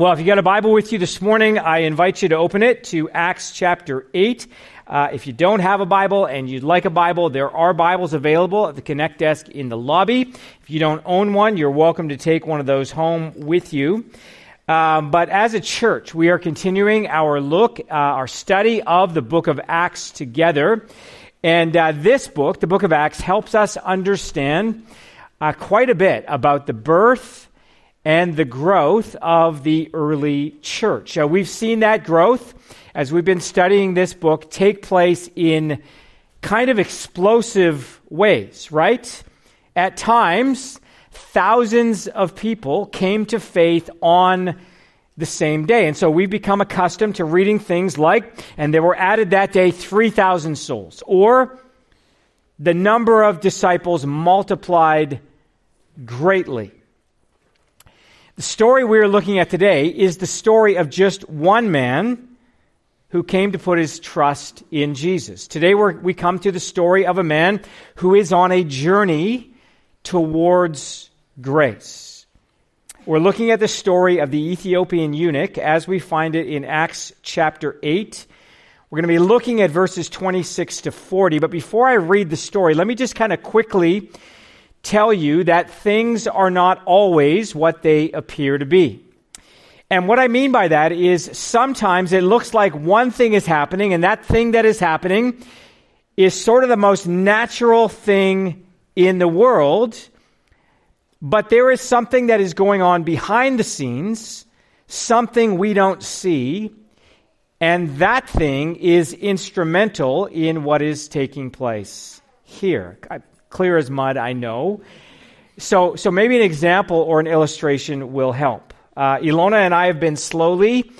Well, if you got a Bible with you this morning, I invite you to open it to Acts chapter 8. Uh, if you don't have a Bible and you'd like a Bible, there are Bibles available at the Connect desk in the lobby. If you don't own one, you're welcome to take one of those home with you. Um, but as a church, we are continuing our look, uh, our study of the book of Acts together. And uh, this book, the book of Acts, helps us understand uh, quite a bit about the birth and the growth of the early church. Uh, we've seen that growth as we've been studying this book take place in kind of explosive ways, right? At times, thousands of people came to faith on the same day. And so we've become accustomed to reading things like, and there were added that day 3,000 souls, or the number of disciples multiplied greatly. The story we're looking at today is the story of just one man who came to put his trust in Jesus. Today we come to the story of a man who is on a journey towards grace. We're looking at the story of the Ethiopian eunuch as we find it in Acts chapter 8. We're going to be looking at verses 26 to 40. But before I read the story, let me just kind of quickly tell you that things are not always what they appear to be. And what I mean by that is sometimes it looks like one thing is happening, and that thing that is happening is sort of the most natural thing in the world, but there is something that is going on behind the scenes, something we don't see, and that thing is instrumental in what is taking place here. I clear as mud, I know. So, so maybe an example or an illustration will help. Uh, Ilona and I have been slowly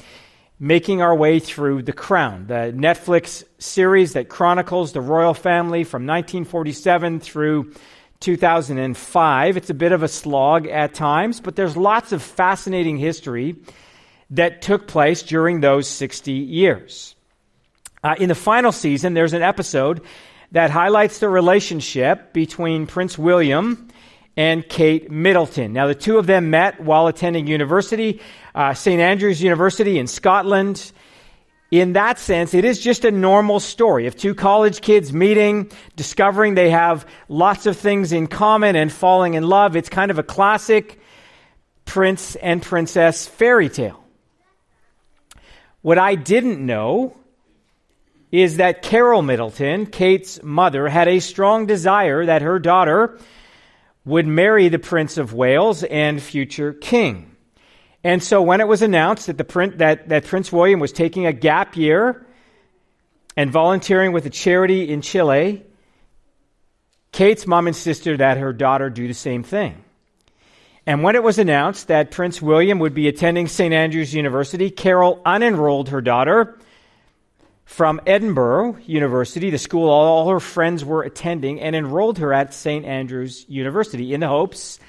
making our way through The Crown, the Netflix series that chronicles the royal family from 1947 through 2005. It's a bit of a slog at times, but there's lots of fascinating history that took place during those 60 years. Uh, in the final season, there's an episode that highlights the relationship between Prince William and Kate Middleton. Now, the two of them met while attending university, uh, St. Andrews University in Scotland. In that sense, it is just a normal story of two college kids meeting, discovering they have lots of things in common, and falling in love. It's kind of a classic prince and princess fairy tale. What I didn't know is that Carol Middleton, Kate's mother, had a strong desire that her daughter would marry the Prince of Wales and future king. And so when it was announced that, the print, that, that Prince William was taking a gap year and volunteering with a charity in Chile, Kate's mom insisted that her daughter do the same thing. And when it was announced that Prince William would be attending St. Andrews University, Carol unenrolled her daughter from Edinburgh University, the school all her friends were attending, and enrolled her at St. Andrews University in the hopes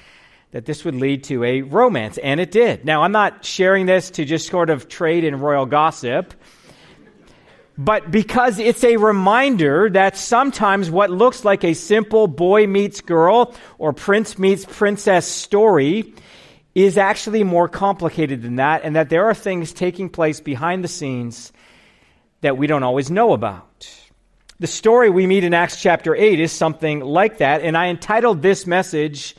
that this would lead to a romance. And it did. Now, I'm not sharing this to just sort of trade in royal gossip, but because it's a reminder that sometimes what looks like a simple boy meets girl or prince meets princess story is actually more complicated than that, and that there are things taking place behind the scenes that we don't always know about. The story we meet in Acts chapter 8 is something like that, and I entitled this message,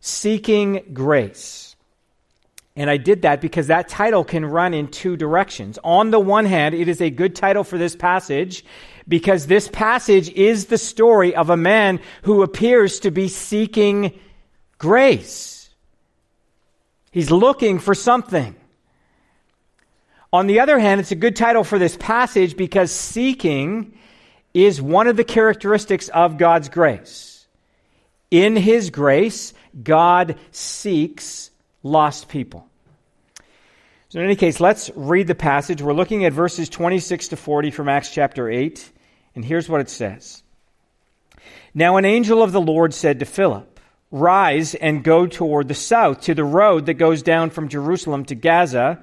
Seeking Grace. And I did that because that title can run in two directions. On the one hand, it is a good title for this passage because this passage is the story of a man who appears to be seeking grace. He's looking for something. On the other hand, it's a good title for this passage because seeking is one of the characteristics of God's grace. In His grace, God seeks lost people. So, in any case, let's read the passage. We're looking at verses 26 to 40 from Acts chapter 8, and here's what it says Now, an angel of the Lord said to Philip, Rise and go toward the south to the road that goes down from Jerusalem to Gaza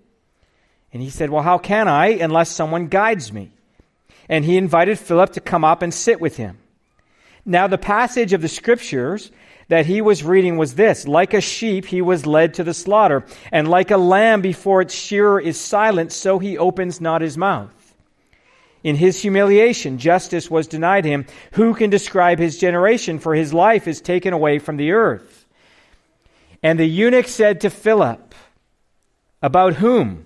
And he said, Well, how can I unless someone guides me? And he invited Philip to come up and sit with him. Now, the passage of the scriptures that he was reading was this Like a sheep, he was led to the slaughter, and like a lamb before its shearer is silent, so he opens not his mouth. In his humiliation, justice was denied him. Who can describe his generation? For his life is taken away from the earth. And the eunuch said to Philip, About whom?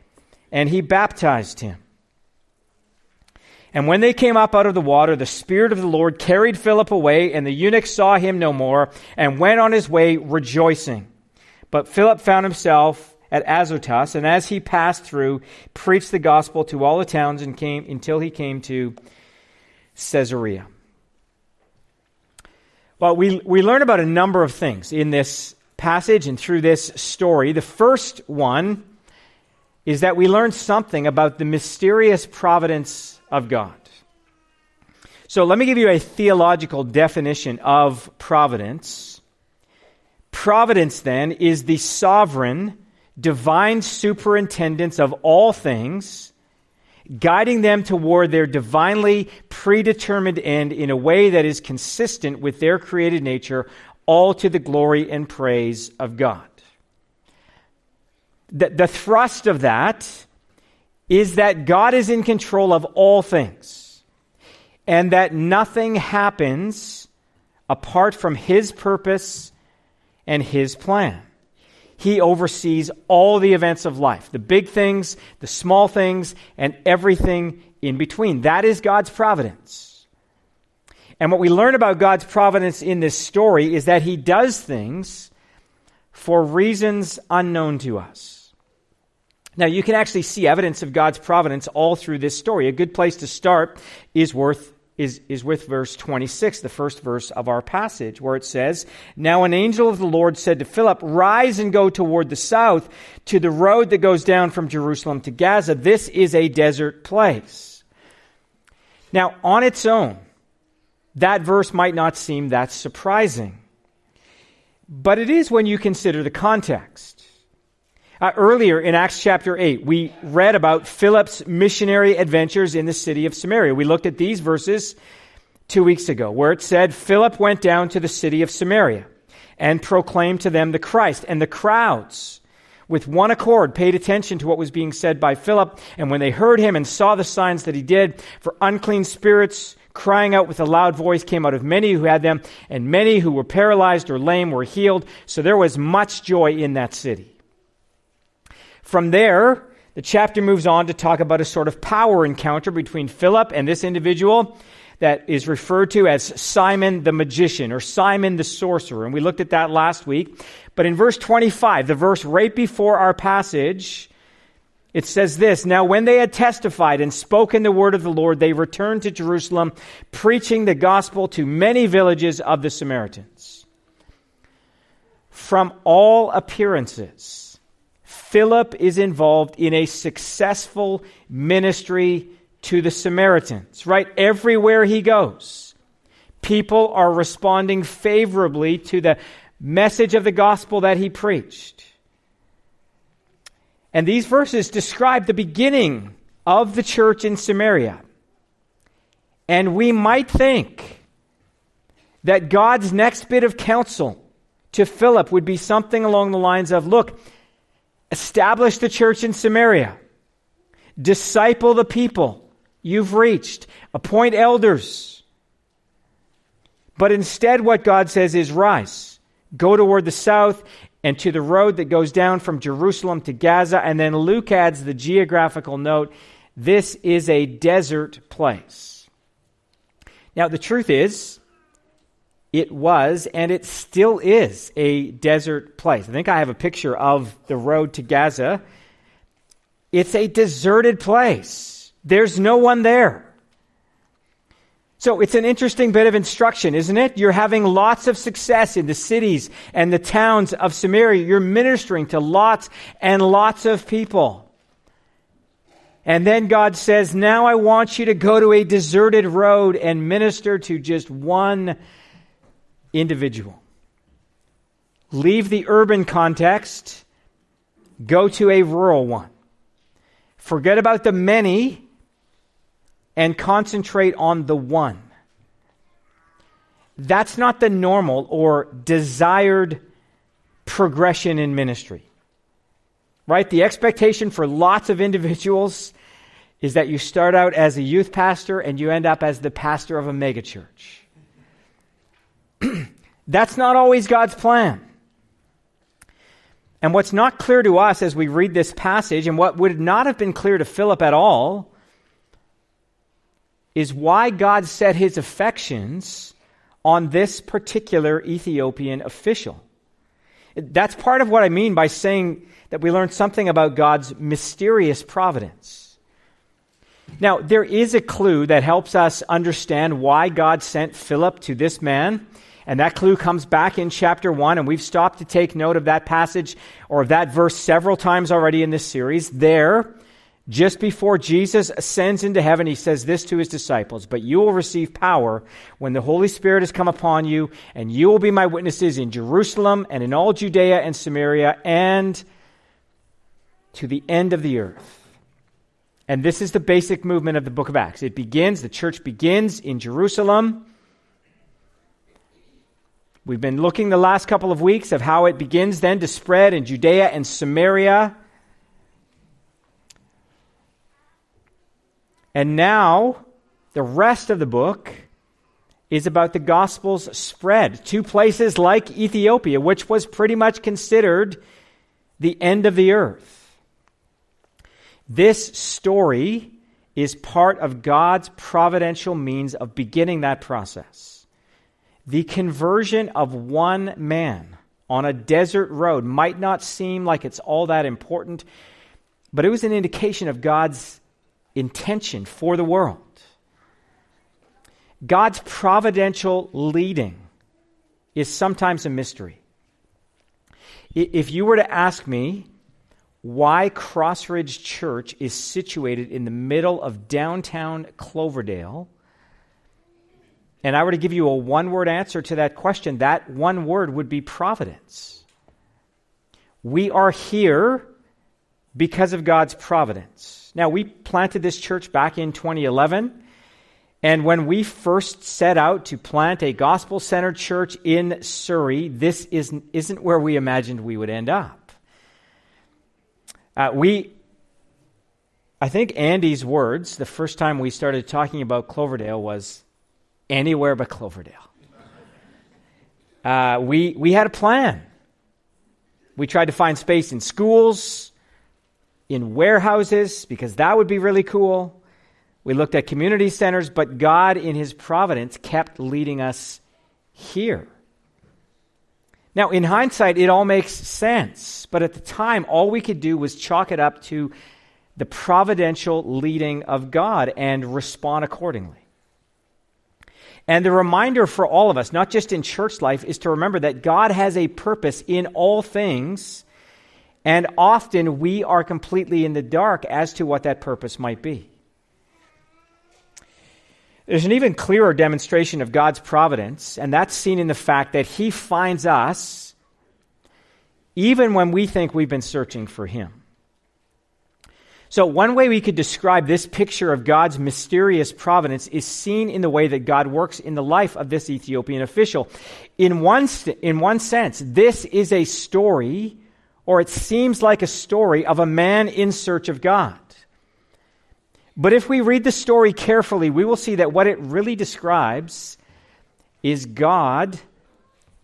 and he baptized him. And when they came up out of the water, the Spirit of the Lord carried Philip away, and the eunuch saw him no more, and went on his way rejoicing. But Philip found himself at Azotus, and as he passed through, preached the gospel to all the towns and came until he came to Caesarea. Well, we, we learn about a number of things in this passage and through this story. The first one is that we learn something about the mysterious providence of God. So let me give you a theological definition of providence. Providence, then, is the sovereign, divine superintendence of all things, guiding them toward their divinely predetermined end in a way that is consistent with their created nature, all to the glory and praise of God. The, the thrust of that is that God is in control of all things and that nothing happens apart from His purpose and His plan. He oversees all the events of life the big things, the small things, and everything in between. That is God's providence. And what we learn about God's providence in this story is that He does things for reasons unknown to us. Now, you can actually see evidence of God's providence all through this story. A good place to start is worth is, is with verse 26, the first verse of our passage, where it says, Now an angel of the Lord said to Philip, Rise and go toward the south to the road that goes down from Jerusalem to Gaza. This is a desert place. Now, on its own, that verse might not seem that surprising. But it is when you consider the context. Uh, earlier in Acts chapter 8, we read about Philip's missionary adventures in the city of Samaria. We looked at these verses two weeks ago, where it said, Philip went down to the city of Samaria and proclaimed to them the Christ. And the crowds, with one accord, paid attention to what was being said by Philip. And when they heard him and saw the signs that he did, for unclean spirits, crying out with a loud voice came out of many who had them, and many who were paralyzed or lame were healed. So there was much joy in that city. From there, the chapter moves on to talk about a sort of power encounter between Philip and this individual that is referred to as Simon the magician or Simon the sorcerer. And we looked at that last week. But in verse 25, the verse right before our passage, it says this Now, when they had testified and spoken the word of the Lord, they returned to Jerusalem, preaching the gospel to many villages of the Samaritans. From all appearances, Philip is involved in a successful ministry to the Samaritans, right? Everywhere he goes, people are responding favorably to the message of the gospel that he preached. And these verses describe the beginning of the church in Samaria. And we might think that God's next bit of counsel to Philip would be something along the lines of look, Establish the church in Samaria. Disciple the people you've reached. Appoint elders. But instead, what God says is rise, go toward the south, and to the road that goes down from Jerusalem to Gaza. And then Luke adds the geographical note this is a desert place. Now, the truth is, it was and it still is a desert place. I think I have a picture of the road to Gaza. It's a deserted place, there's no one there. So it's an interesting bit of instruction, isn't it? You're having lots of success in the cities and the towns of Samaria. You're ministering to lots and lots of people. And then God says, Now I want you to go to a deserted road and minister to just one individual. Leave the urban context, go to a rural one. Forget about the many and concentrate on the one. That's not the normal or desired progression in ministry. Right? The expectation for lots of individuals is that you start out as a youth pastor and you end up as the pastor of a megachurch. That's not always God's plan. And what's not clear to us as we read this passage, and what would not have been clear to Philip at all, is why God set his affections on this particular Ethiopian official. That's part of what I mean by saying that we learn something about God's mysterious providence. Now, there is a clue that helps us understand why God sent Philip to this man. And that clue comes back in chapter 1, and we've stopped to take note of that passage or of that verse several times already in this series. There, just before Jesus ascends into heaven, he says this to his disciples But you will receive power when the Holy Spirit has come upon you, and you will be my witnesses in Jerusalem and in all Judea and Samaria and to the end of the earth. And this is the basic movement of the book of Acts. It begins, the church begins in Jerusalem. We've been looking the last couple of weeks of how it begins then to spread in Judea and Samaria. And now, the rest of the book is about the gospel's spread to places like Ethiopia, which was pretty much considered the end of the earth. This story is part of God's providential means of beginning that process. The conversion of one man on a desert road might not seem like it's all that important, but it was an indication of God's intention for the world. God's providential leading is sometimes a mystery. If you were to ask me why Crossridge Church is situated in the middle of downtown Cloverdale, and I were to give you a one word answer to that question, that one word would be providence. We are here because of God's providence. Now, we planted this church back in 2011. And when we first set out to plant a gospel centered church in Surrey, this isn't, isn't where we imagined we would end up. Uh, we, I think Andy's words, the first time we started talking about Cloverdale, was anywhere but Cloverdale. Uh, we, we had a plan. We tried to find space in schools, in warehouses because that would be really cool. We looked at community centers, but God, in His providence, kept leading us here. Now, in hindsight, it all makes sense, but at the time, all we could do was chalk it up to the providential leading of God and respond accordingly. And the reminder for all of us, not just in church life, is to remember that God has a purpose in all things and often we are completely in the dark as to what that purpose might be. There's an even clearer demonstration of God's providence, and that's seen in the fact that He finds us even when we think we've been searching for Him. So, one way we could describe this picture of God's mysterious providence is seen in the way that God works in the life of this Ethiopian official. In one, in one sense, this is a story or it seems like a story of a man in search of God. But if we read the story carefully, we will see that what it really describes is God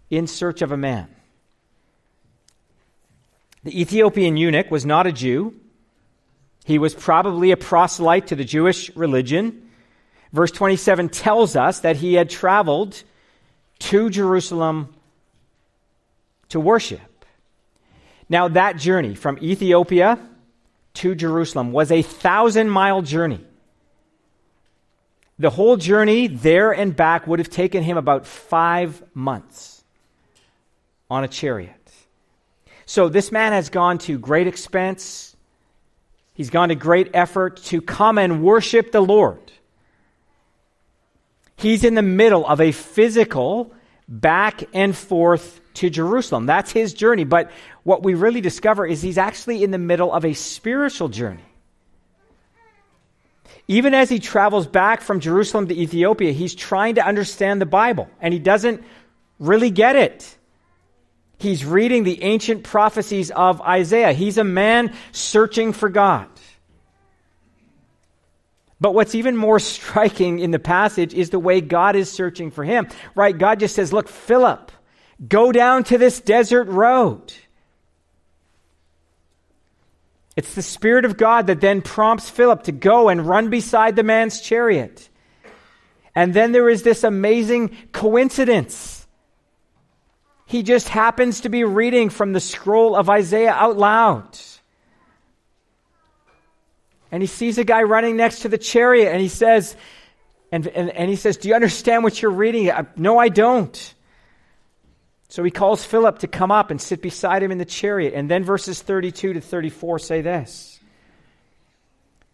in search of a man. The Ethiopian eunuch was not a Jew. He was probably a proselyte to the Jewish religion. Verse 27 tells us that he had traveled to Jerusalem to worship. Now, that journey from Ethiopia to Jerusalem was a thousand mile journey. The whole journey there and back would have taken him about five months on a chariot. So, this man has gone to great expense. He's gone to great effort to come and worship the Lord. He's in the middle of a physical back and forth to Jerusalem. That's his journey. But what we really discover is he's actually in the middle of a spiritual journey. Even as he travels back from Jerusalem to Ethiopia, he's trying to understand the Bible, and he doesn't really get it. He's reading the ancient prophecies of Isaiah. He's a man searching for God. But what's even more striking in the passage is the way God is searching for him. Right? God just says, Look, Philip, go down to this desert road. It's the Spirit of God that then prompts Philip to go and run beside the man's chariot. And then there is this amazing coincidence. He just happens to be reading from the scroll of Isaiah out loud. And he sees a guy running next to the chariot and he says, and, and, and he says, Do you understand what you're reading? Uh, no, I don't. So he calls Philip to come up and sit beside him in the chariot. And then verses 32 to 34 say this.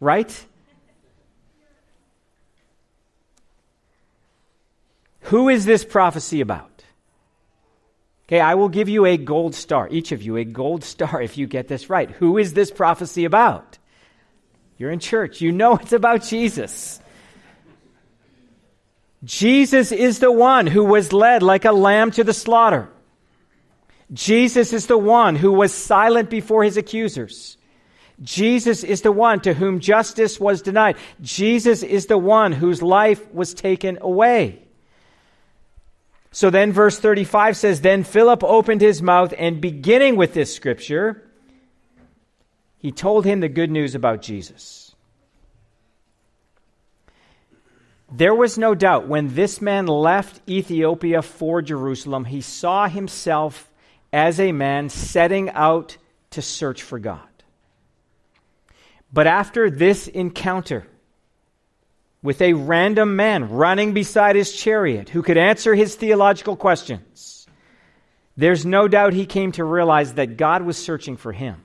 right? Who is this prophecy about? Okay, I will give you a gold star, each of you a gold star if you get this right. Who is this prophecy about? You're in church, you know it's about Jesus. Jesus is the one who was led like a lamb to the slaughter. Jesus is the one who was silent before his accusers. Jesus is the one to whom justice was denied. Jesus is the one whose life was taken away. So then, verse 35 says Then Philip opened his mouth, and beginning with this scripture, he told him the good news about Jesus. There was no doubt when this man left Ethiopia for Jerusalem, he saw himself as a man setting out to search for God. But after this encounter with a random man running beside his chariot who could answer his theological questions, there's no doubt he came to realize that God was searching for him.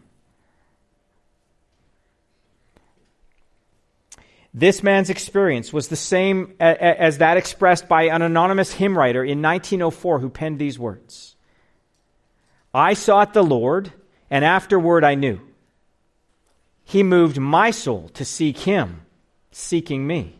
This man's experience was the same as that expressed by an anonymous hymn writer in 1904 who penned these words. I sought the Lord, and afterward I knew. He moved my soul to seek him, seeking me.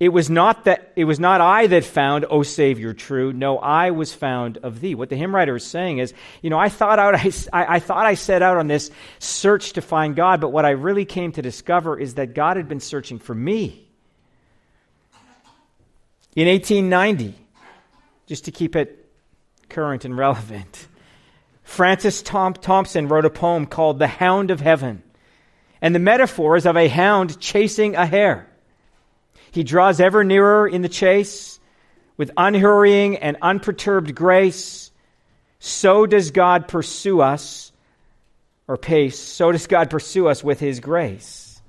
It was not that it was not I that found, O Savior, true. No, I was found of thee. What the hymn writer is saying is, you know, I thought out, I, I thought I set out on this search to find God, but what I really came to discover is that God had been searching for me. In 1890, just to keep it current and relevant, Francis Thompson wrote a poem called The Hound of Heaven. And the metaphor is of a hound chasing a hare. He draws ever nearer in the chase with unhurrying and unperturbed grace. So does God pursue us, or pace, so does God pursue us with his grace.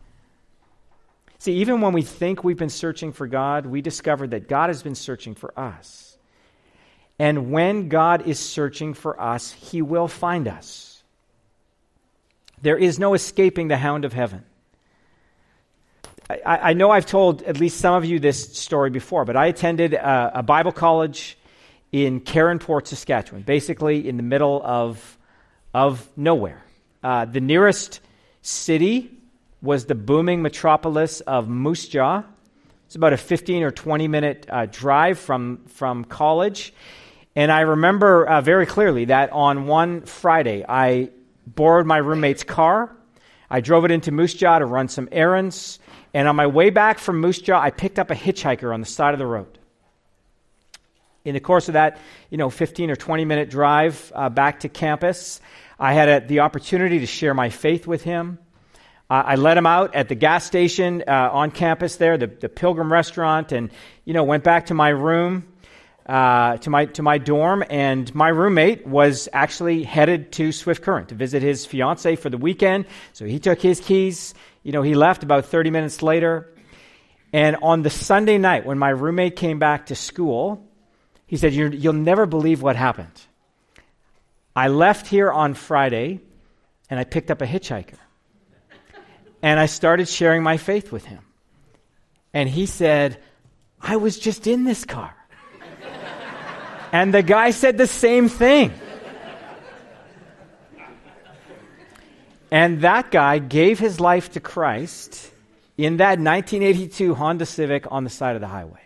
See, even when we think we've been searching for God, we discover that God has been searching for us. And when God is searching for us, he will find us. There is no escaping the hound of heaven. I, I know I've told at least some of you this story before, but I attended a, a Bible college in Caronport, Saskatchewan, basically in the middle of of nowhere. Uh, the nearest city was the booming metropolis of Moose Jaw. It's about a 15 or 20 minute uh, drive from, from college. And I remember uh, very clearly that on one Friday, I borrowed my roommate's car. I drove it into Moose Jaw to run some errands. And on my way back from Moose Jaw, I picked up a hitchhiker on the side of the road. In the course of that, you know, 15 or 20 minute drive uh, back to campus, I had a, the opportunity to share my faith with him. Uh, I let him out at the gas station uh, on campus there, the, the Pilgrim restaurant, and you know went back to my room, uh, to my to my dorm, and my roommate was actually headed to Swift Current to visit his fiance for the weekend. So he took his keys. You know, he left about 30 minutes later, and on the Sunday night when my roommate came back to school, he said, "You'll never believe what happened." I left here on Friday, and I picked up a hitchhiker. And I started sharing my faith with him. And he said, I was just in this car. And the guy said the same thing. And that guy gave his life to Christ in that 1982 Honda Civic on the side of the highway.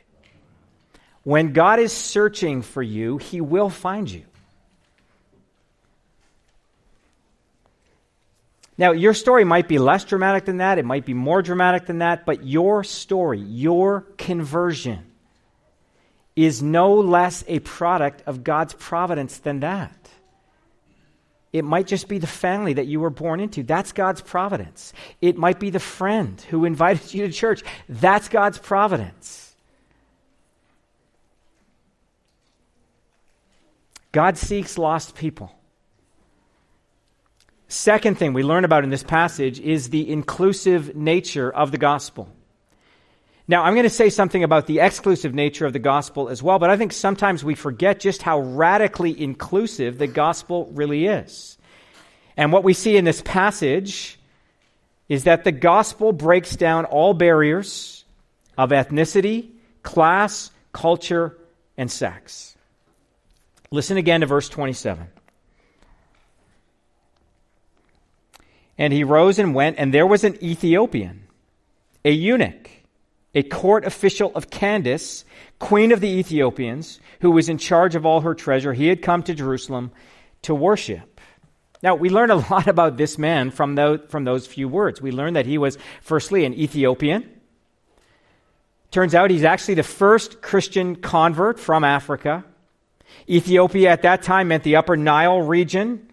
When God is searching for you, he will find you. Now, your story might be less dramatic than that, it might be more dramatic than that, but your story, your conversion, is no less a product of God's providence than that. It might just be the family that you were born into. That's God's providence. It might be the friend who invited you to church. That's God's providence. God seeks lost people. Second thing we learn about in this passage is the inclusive nature of the gospel. Now, I'm going to say something about the exclusive nature of the gospel as well, but I think sometimes we forget just how radically inclusive the gospel really is. And what we see in this passage is that the gospel breaks down all barriers of ethnicity, class, culture, and sex. Listen again to verse 27. And he rose and went, and there was an Ethiopian, a eunuch, a court official of Candace, queen of the Ethiopians, who was in charge of all her treasure. He had come to Jerusalem to worship. Now, we learn a lot about this man from, those, from those few words. We learn that he was, firstly, an Ethiopian. Turns out he's actually the first Christian convert from Africa. Ethiopia at that time meant the Upper Nile region.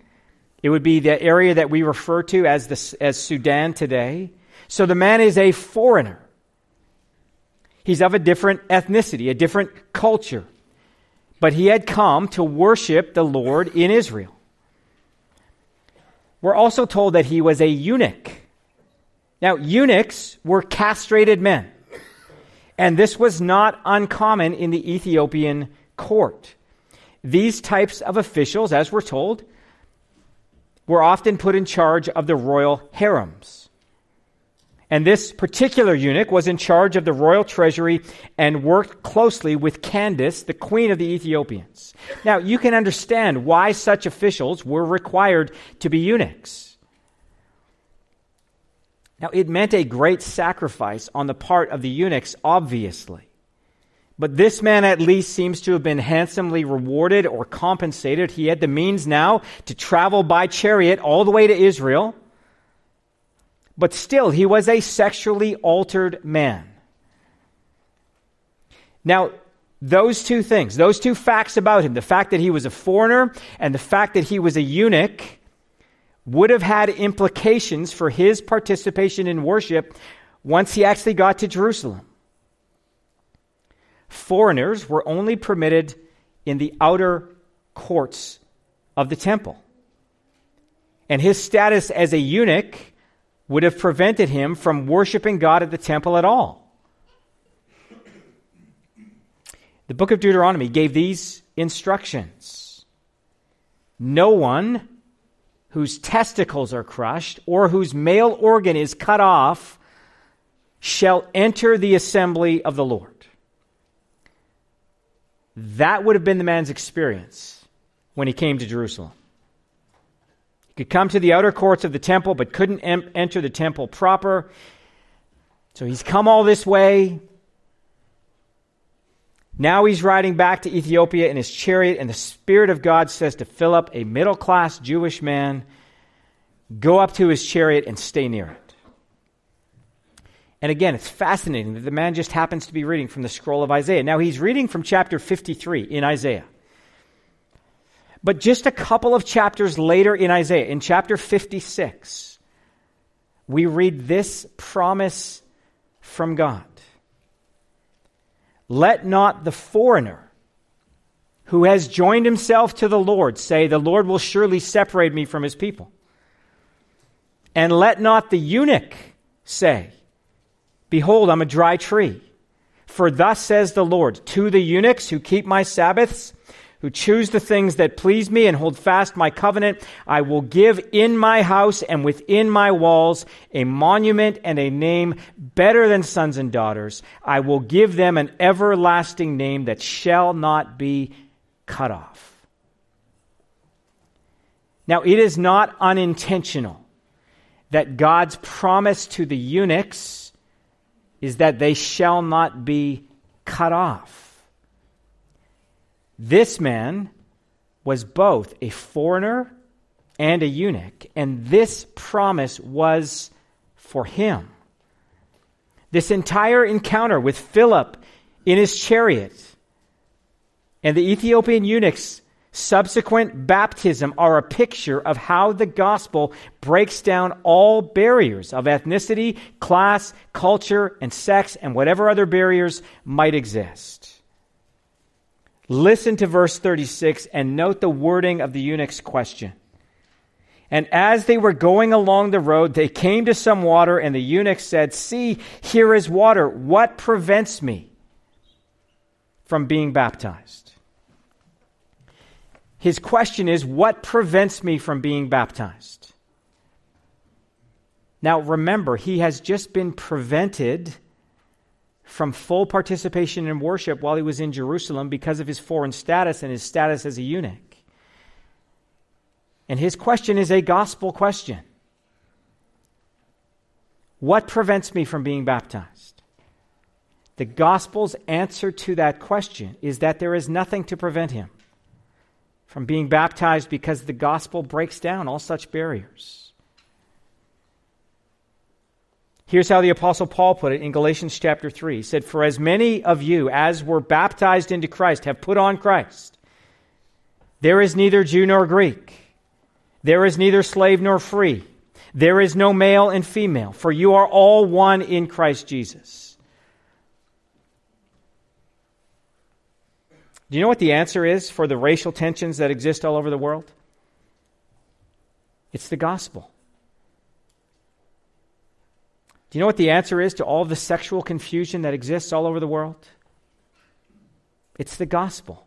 It would be the area that we refer to as, the, as Sudan today. So the man is a foreigner. He's of a different ethnicity, a different culture. But he had come to worship the Lord in Israel. We're also told that he was a eunuch. Now, eunuchs were castrated men. And this was not uncommon in the Ethiopian court. These types of officials, as we're told, were often put in charge of the royal harems. And this particular eunuch was in charge of the royal treasury and worked closely with Candace, the queen of the Ethiopians. Now, you can understand why such officials were required to be eunuchs. Now, it meant a great sacrifice on the part of the eunuchs, obviously. But this man at least seems to have been handsomely rewarded or compensated. He had the means now to travel by chariot all the way to Israel. But still, he was a sexually altered man. Now, those two things, those two facts about him, the fact that he was a foreigner and the fact that he was a eunuch, would have had implications for his participation in worship once he actually got to Jerusalem foreigners were only permitted in the outer courts of the temple. And his status as a eunuch would have prevented him from worshiping God at the temple at all. The book of Deuteronomy gave these instructions No one whose testicles are crushed or whose male organ is cut off shall enter the assembly of the Lord. That would have been the man's experience when he came to Jerusalem. Could come to the outer courts of the temple, but couldn't em- enter the temple proper. So he's come all this way. Now he's riding back to Ethiopia in his chariot, and the Spirit of God says to Philip, a middle class Jewish man, go up to his chariot and stay near it. And again, it's fascinating that the man just happens to be reading from the scroll of Isaiah. Now, he's reading from chapter 53 in Isaiah. But just a couple of chapters later in Isaiah, in chapter 56, we read this promise from God Let not the foreigner who has joined himself to the Lord say, The Lord will surely separate me from his people. And let not the eunuch say, Behold, I'm a dry tree. For thus says the Lord to the eunuchs who keep my Sabbaths, who choose the things that please me and hold fast my covenant, I will give in my house and within my walls a monument and a name better than sons and daughters. I will give them an everlasting name that shall not be cut off. Now, it is not unintentional that God's promise to the eunuchs is that they shall not be cut off. This man was both a foreigner and a eunuch, and this promise was for him. This entire encounter with Philip in his chariot and the Ethiopian eunuchs subsequent baptism are a picture of how the gospel breaks down all barriers of ethnicity, class, culture, and sex, and whatever other barriers might exist. Listen to verse 36 and note the wording of the eunuch's question. And as they were going along the road, they came to some water, and the eunuch said, See, here is water. What prevents me from being baptized? His question is, What prevents me from being baptized? Now, remember, he has just been prevented from full participation in worship while he was in Jerusalem because of his foreign status and his status as a eunuch. And his question is a gospel question What prevents me from being baptized? The gospel's answer to that question is that there is nothing to prevent him from being baptized because the gospel breaks down all such barriers. Here's how the apostle Paul put it in Galatians chapter 3. He said, "For as many of you as were baptized into Christ have put on Christ. There is neither Jew nor Greek. There is neither slave nor free. There is no male and female, for you are all one in Christ Jesus." Do you know what the answer is for the racial tensions that exist all over the world? It's the gospel. Do you know what the answer is to all the sexual confusion that exists all over the world? It's the gospel.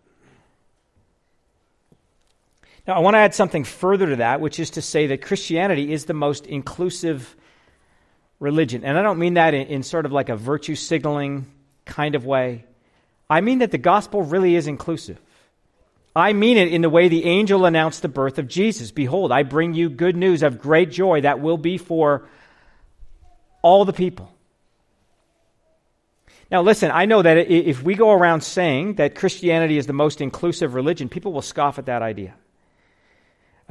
Now, I want to add something further to that, which is to say that Christianity is the most inclusive religion. And I don't mean that in, in sort of like a virtue signaling kind of way. I mean that the gospel really is inclusive. I mean it in the way the angel announced the birth of Jesus. Behold, I bring you good news of great joy that will be for all the people. Now, listen, I know that if we go around saying that Christianity is the most inclusive religion, people will scoff at that idea.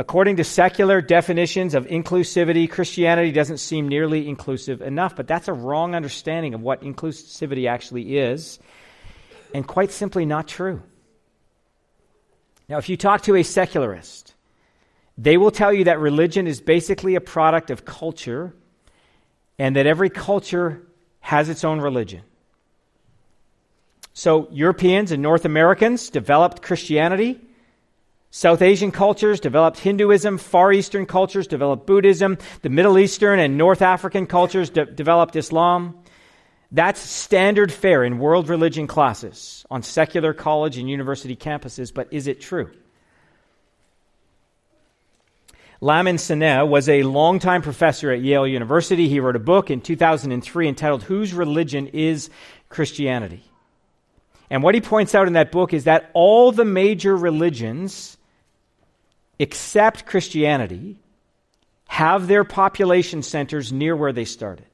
According to secular definitions of inclusivity, Christianity doesn't seem nearly inclusive enough, but that's a wrong understanding of what inclusivity actually is and quite simply not true. Now, if you talk to a secularist, they will tell you that religion is basically a product of culture and that every culture has its own religion. So, Europeans and North Americans developed Christianity. South Asian cultures developed Hinduism. Far Eastern cultures developed Buddhism. The Middle Eastern and North African cultures de- developed Islam. That's standard fare in world religion classes on secular college and university campuses, but is it true? Lamin Sanneh was a longtime professor at Yale University. He wrote a book in 2003 entitled Whose Religion is Christianity? And what he points out in that book is that all the major religions, except Christianity, have their population centers near where they started.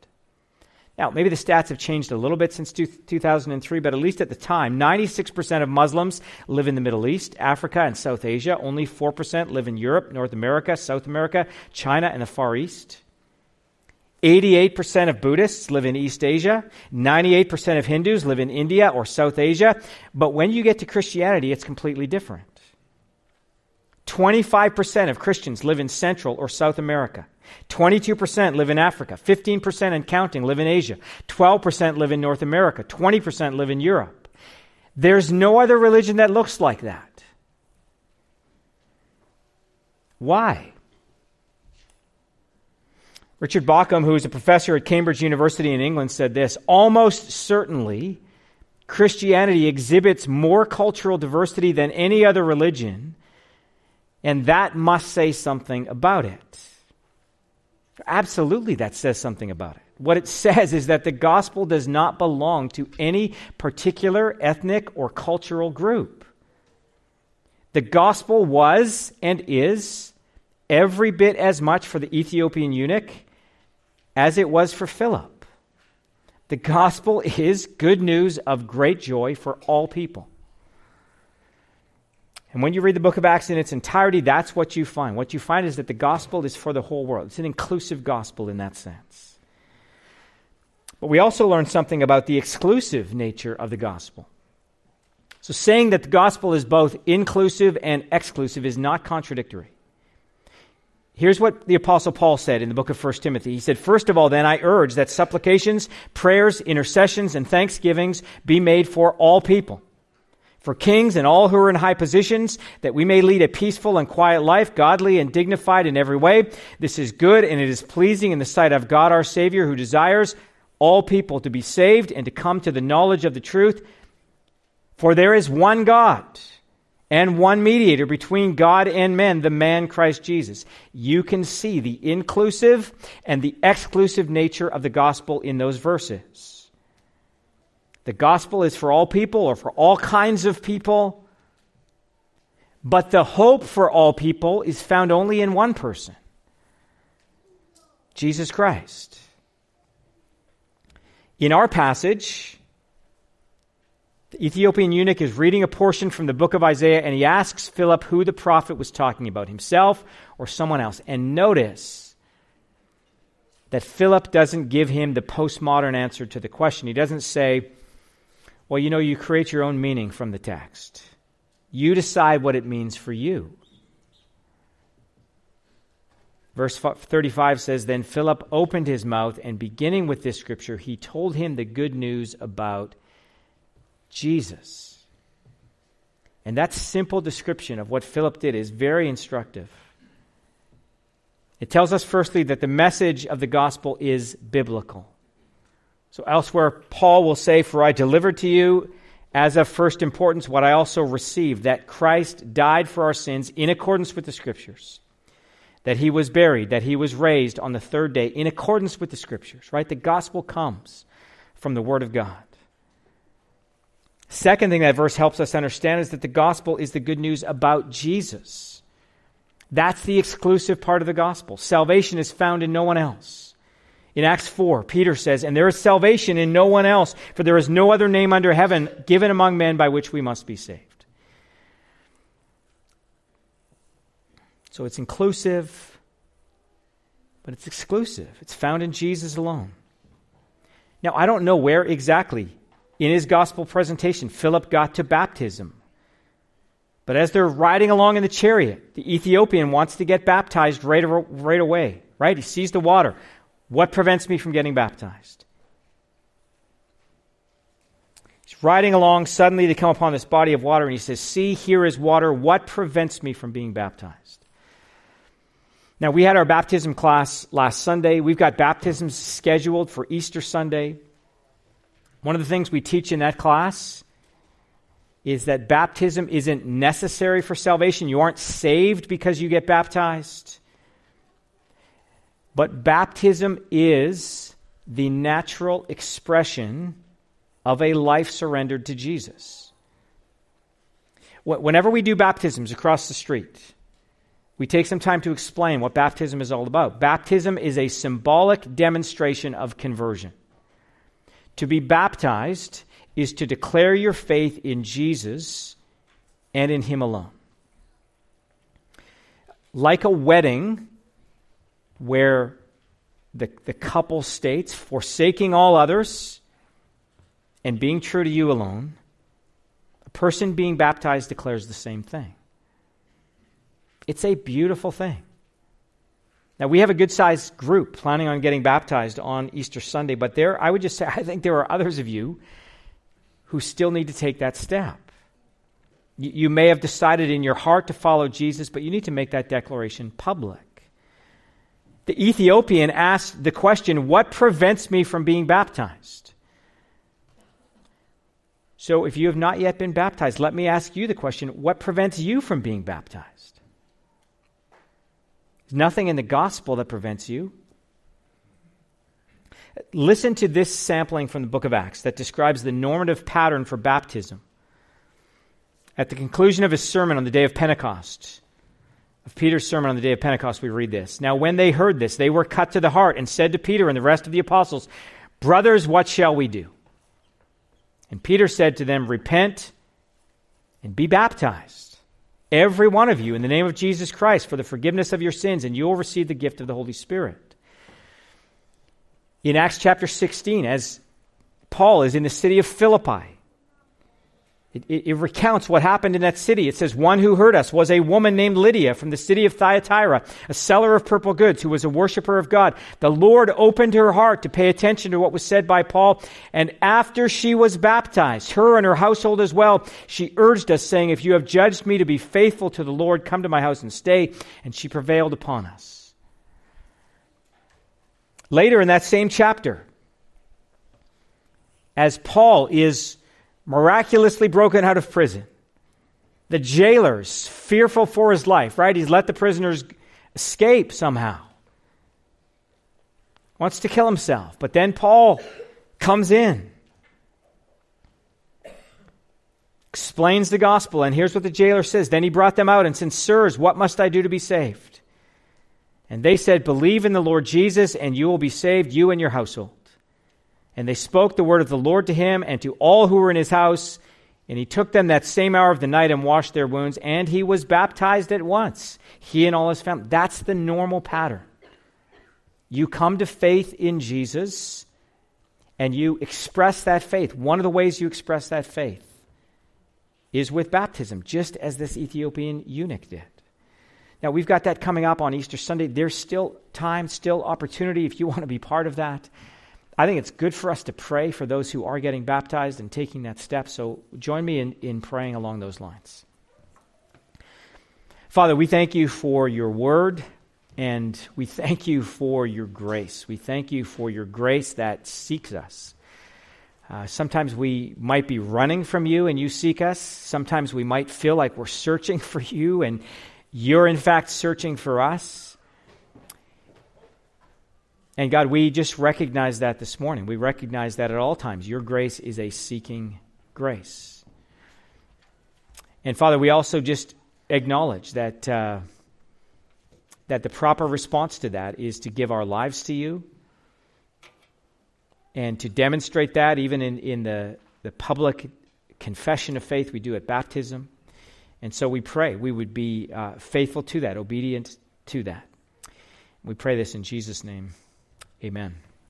Now, maybe the stats have changed a little bit since 2003, but at least at the time, 96% of Muslims live in the Middle East, Africa, and South Asia. Only 4% live in Europe, North America, South America, China, and the Far East. 88% of Buddhists live in East Asia. 98% of Hindus live in India or South Asia. But when you get to Christianity, it's completely different. 25% of Christians live in Central or South America. 22% live in Africa. 15% and counting live in Asia. 12% live in North America. 20% live in Europe. There's no other religion that looks like that. Why? Richard Bauckham, who is a professor at Cambridge University in England, said this Almost certainly, Christianity exhibits more cultural diversity than any other religion and that must say something about it. Absolutely, that says something about it. What it says is that the gospel does not belong to any particular ethnic or cultural group. The gospel was and is every bit as much for the Ethiopian eunuch as it was for Philip. The gospel is good news of great joy for all people. And when you read the book of Acts in its entirety, that's what you find. What you find is that the gospel is for the whole world. It's an inclusive gospel in that sense. But we also learn something about the exclusive nature of the gospel. So saying that the gospel is both inclusive and exclusive is not contradictory. Here's what the apostle Paul said in the book of 1 Timothy. He said, First of all, then I urge that supplications, prayers, intercessions, and thanksgivings be made for all people for kings and all who are in high positions, that we may lead a peaceful and quiet life, godly and dignified in every way. This is good and it is pleasing in the sight of God our Savior, who desires all people to be saved and to come to the knowledge of the truth. For there is one God and one mediator between God and men, the man Christ Jesus. You can see the inclusive and the exclusive nature of the gospel in those verses. The gospel is for all people or for all kinds of people. But the hope for all people is found only in one person Jesus Christ. In our passage, the Ethiopian eunuch is reading a portion from the book of Isaiah and he asks Philip who the prophet was talking about, himself or someone else. And notice that Philip doesn't give him the postmodern answer to the question. He doesn't say, well, you know, you create your own meaning from the text. You decide what it means for you. Verse 35 says Then Philip opened his mouth, and beginning with this scripture, he told him the good news about Jesus. And that simple description of what Philip did is very instructive. It tells us, firstly, that the message of the gospel is biblical. So elsewhere, Paul will say, For I delivered to you as of first importance what I also received that Christ died for our sins in accordance with the Scriptures, that he was buried, that he was raised on the third day in accordance with the Scriptures, right? The gospel comes from the Word of God. Second thing that verse helps us understand is that the gospel is the good news about Jesus. That's the exclusive part of the gospel. Salvation is found in no one else. In Acts 4, Peter says, And there is salvation in no one else, for there is no other name under heaven given among men by which we must be saved. So it's inclusive, but it's exclusive. It's found in Jesus alone. Now, I don't know where exactly in his gospel presentation Philip got to baptism. But as they're riding along in the chariot, the Ethiopian wants to get baptized right, right away, right? He sees the water. What prevents me from getting baptized? He's riding along. Suddenly, they come upon this body of water, and he says, See, here is water. What prevents me from being baptized? Now, we had our baptism class last Sunday. We've got baptisms scheduled for Easter Sunday. One of the things we teach in that class is that baptism isn't necessary for salvation. You aren't saved because you get baptized. But baptism is the natural expression of a life surrendered to Jesus. Whenever we do baptisms across the street, we take some time to explain what baptism is all about. Baptism is a symbolic demonstration of conversion. To be baptized is to declare your faith in Jesus and in Him alone. Like a wedding where the, the couple states, forsaking all others and being true to you alone, a person being baptized declares the same thing. It's a beautiful thing. Now, we have a good sized group planning on getting baptized on Easter Sunday, but there, I would just say, I think there are others of you who still need to take that step. You, you may have decided in your heart to follow Jesus, but you need to make that declaration public. The Ethiopian asked the question, What prevents me from being baptized? So, if you have not yet been baptized, let me ask you the question What prevents you from being baptized? There's nothing in the gospel that prevents you. Listen to this sampling from the book of Acts that describes the normative pattern for baptism. At the conclusion of his sermon on the day of Pentecost, of Peter's sermon on the day of Pentecost, we read this. Now, when they heard this, they were cut to the heart and said to Peter and the rest of the apostles, Brothers, what shall we do? And Peter said to them, Repent and be baptized every one of you, in the name of Jesus Christ, for the forgiveness of your sins, and you will receive the gift of the Holy Spirit. In Acts chapter 16, as Paul is in the city of Philippi, it, it, it, recounts what happened in that city. It says, One who heard us was a woman named Lydia from the city of Thyatira, a seller of purple goods, who was a worshiper of God. The Lord opened her heart to pay attention to what was said by Paul. And after she was baptized, her and her household as well, she urged us, saying, If you have judged me to be faithful to the Lord, come to my house and stay. And she prevailed upon us. Later in that same chapter, as Paul is miraculously broken out of prison. The jailer's fearful for his life, right? He's let the prisoners escape somehow. Wants to kill himself. But then Paul comes in, explains the gospel, and here's what the jailer says. Then he brought them out and said, Sirs, what must I do to be saved? And they said, Believe in the Lord Jesus, and you will be saved, you and your household. And they spoke the word of the Lord to him and to all who were in his house. And he took them that same hour of the night and washed their wounds, and he was baptized at once, he and all his family. That's the normal pattern. You come to faith in Jesus, and you express that faith. One of the ways you express that faith is with baptism, just as this Ethiopian eunuch did. Now, we've got that coming up on Easter Sunday. There's still time, still opportunity if you want to be part of that. I think it's good for us to pray for those who are getting baptized and taking that step. So join me in, in praying along those lines. Father, we thank you for your word and we thank you for your grace. We thank you for your grace that seeks us. Uh, sometimes we might be running from you and you seek us. Sometimes we might feel like we're searching for you and you're in fact searching for us. And God, we just recognize that this morning. We recognize that at all times. Your grace is a seeking grace. And Father, we also just acknowledge that, uh, that the proper response to that is to give our lives to you and to demonstrate that even in, in the, the public confession of faith we do at baptism. And so we pray we would be uh, faithful to that, obedient to that. We pray this in Jesus' name. Amen.